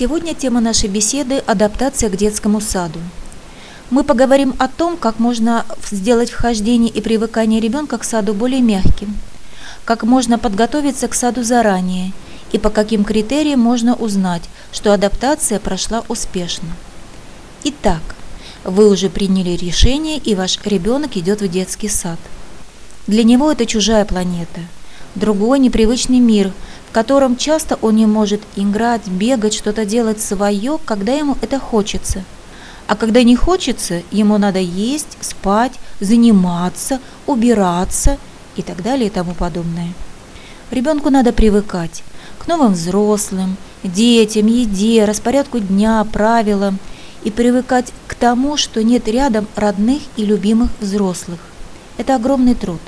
Сегодня тема нашей беседы – адаптация к детскому саду. Мы поговорим о том, как можно сделать вхождение и привыкание ребенка к саду более мягким, как можно подготовиться к саду заранее и по каким критериям можно узнать, что адаптация прошла успешно. Итак, вы уже приняли решение и ваш ребенок идет в детский сад. Для него это чужая планета, другой непривычный мир – в котором часто он не может играть, бегать, что-то делать свое, когда ему это хочется. А когда не хочется, ему надо есть, спать, заниматься, убираться и так далее и тому подобное. Ребенку надо привыкать к новым взрослым, детям, еде, распорядку дня, правилам и привыкать к тому, что нет рядом родных и любимых взрослых. Это огромный труд.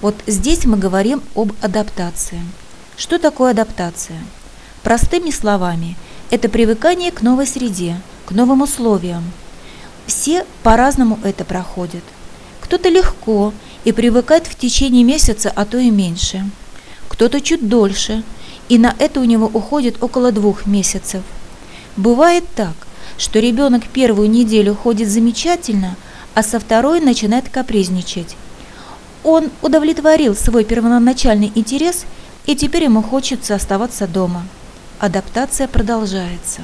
Вот здесь мы говорим об адаптации. Что такое адаптация? Простыми словами, это привыкание к новой среде, к новым условиям. Все по-разному это проходят. Кто-то легко и привыкает в течение месяца, а то и меньше. Кто-то чуть дольше, и на это у него уходит около двух месяцев. Бывает так, что ребенок первую неделю ходит замечательно, а со второй начинает капризничать. Он удовлетворил свой первоначальный интерес – и теперь ему хочется оставаться дома. Адаптация продолжается.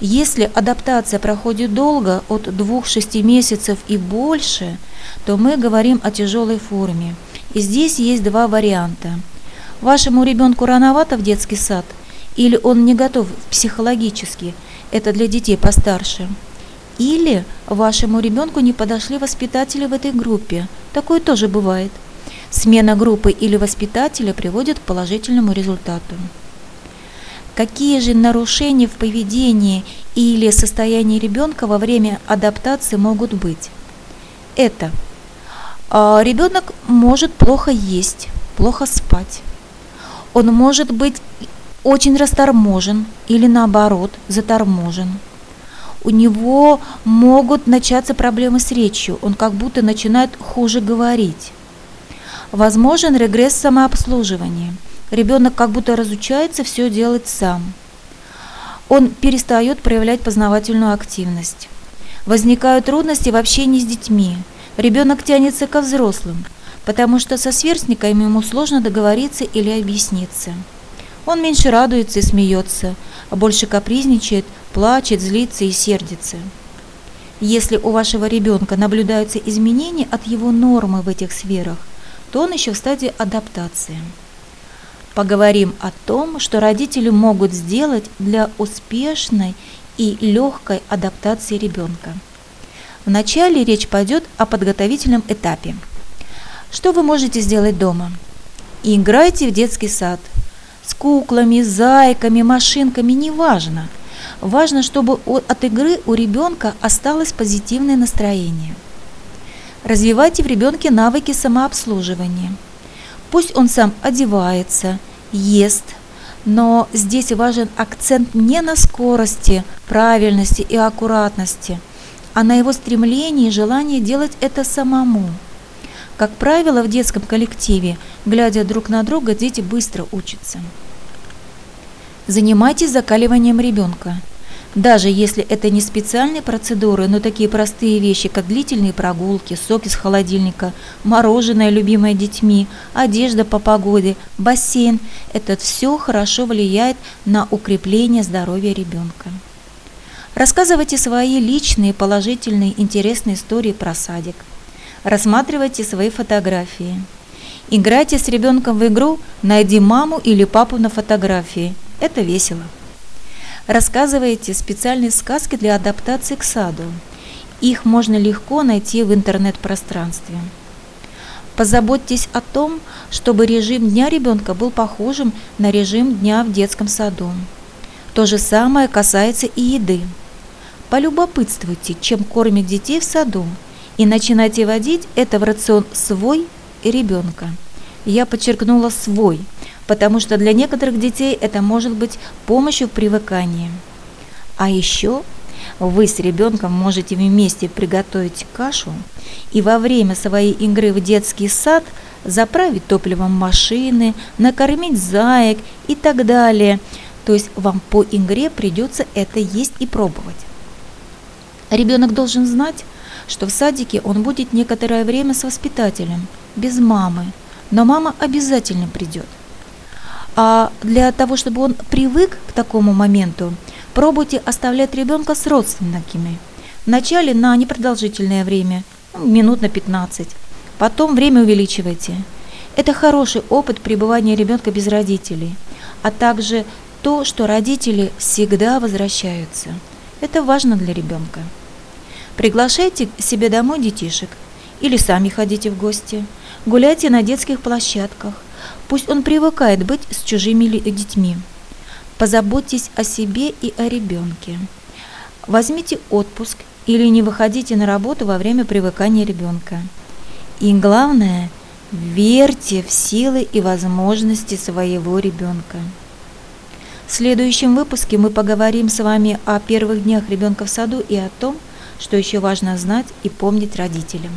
Если адаптация проходит долго, от 2-6 месяцев и больше, то мы говорим о тяжелой форме. И здесь есть два варианта. Вашему ребенку рановато в детский сад, или он не готов психологически, это для детей постарше. Или вашему ребенку не подошли воспитатели в этой группе. Такое тоже бывает. Смена группы или воспитателя приводит к положительному результату. Какие же нарушения в поведении или состоянии ребенка во время адаптации могут быть? Это а, ребенок может плохо есть, плохо спать. Он может быть очень расторможен или наоборот заторможен. У него могут начаться проблемы с речью, он как будто начинает хуже говорить. Возможен регресс самообслуживания. Ребенок как будто разучается все делать сам. Он перестает проявлять познавательную активность. Возникают трудности в общении с детьми. Ребенок тянется ко взрослым, потому что со сверстниками ему сложно договориться или объясниться. Он меньше радуется и смеется, а больше капризничает, плачет, злится и сердится. Если у вашего ребенка наблюдаются изменения от его нормы в этих сферах, то он еще в стадии адаптации. Поговорим о том, что родители могут сделать для успешной и легкой адаптации ребенка. Вначале речь пойдет о подготовительном этапе. Что вы можете сделать дома? Играйте в детский сад. С куклами, зайками, машинками, неважно. Важно, чтобы от игры у ребенка осталось позитивное настроение – Развивайте в ребенке навыки самообслуживания. Пусть он сам одевается, ест, но здесь важен акцент не на скорости, правильности и аккуратности, а на его стремлении и желании делать это самому. Как правило, в детском коллективе, глядя друг на друга, дети быстро учатся. Занимайтесь закаливанием ребенка. Даже если это не специальные процедуры, но такие простые вещи, как длительные прогулки, сок из холодильника, мороженое, любимое детьми, одежда по погоде, бассейн – это все хорошо влияет на укрепление здоровья ребенка. Рассказывайте свои личные, положительные, интересные истории про садик. Рассматривайте свои фотографии. Играйте с ребенком в игру «Найди маму или папу на фотографии». Это весело. Рассказываете специальные сказки для адаптации к саду. Их можно легко найти в интернет-пространстве. Позаботьтесь о том, чтобы режим дня ребенка был похожим на режим дня в детском саду. То же самое касается и еды. Полюбопытствуйте, чем кормят детей в саду, и начинайте вводить это в рацион свой и ребенка. Я подчеркнула свой – потому что для некоторых детей это может быть помощью в привыкании. А еще вы с ребенком можете вместе приготовить кашу и во время своей игры в детский сад заправить топливом машины, накормить заек и так далее. То есть вам по игре придется это есть и пробовать. Ребенок должен знать, что в садике он будет некоторое время с воспитателем, без мамы, но мама обязательно придет. А для того, чтобы он привык к такому моменту, пробуйте оставлять ребенка с родственниками. Вначале на непродолжительное время, ну, минут на 15, потом время увеличивайте. Это хороший опыт пребывания ребенка без родителей, а также то, что родители всегда возвращаются. Это важно для ребенка. Приглашайте к себе домой детишек или сами ходите в гости. Гуляйте на детских площадках. Пусть он привыкает быть с чужими детьми. Позаботьтесь о себе и о ребенке. Возьмите отпуск или не выходите на работу во время привыкания ребенка. И главное, верьте в силы и возможности своего ребенка. В следующем выпуске мы поговорим с вами о первых днях ребенка в саду и о том, что еще важно знать и помнить родителям.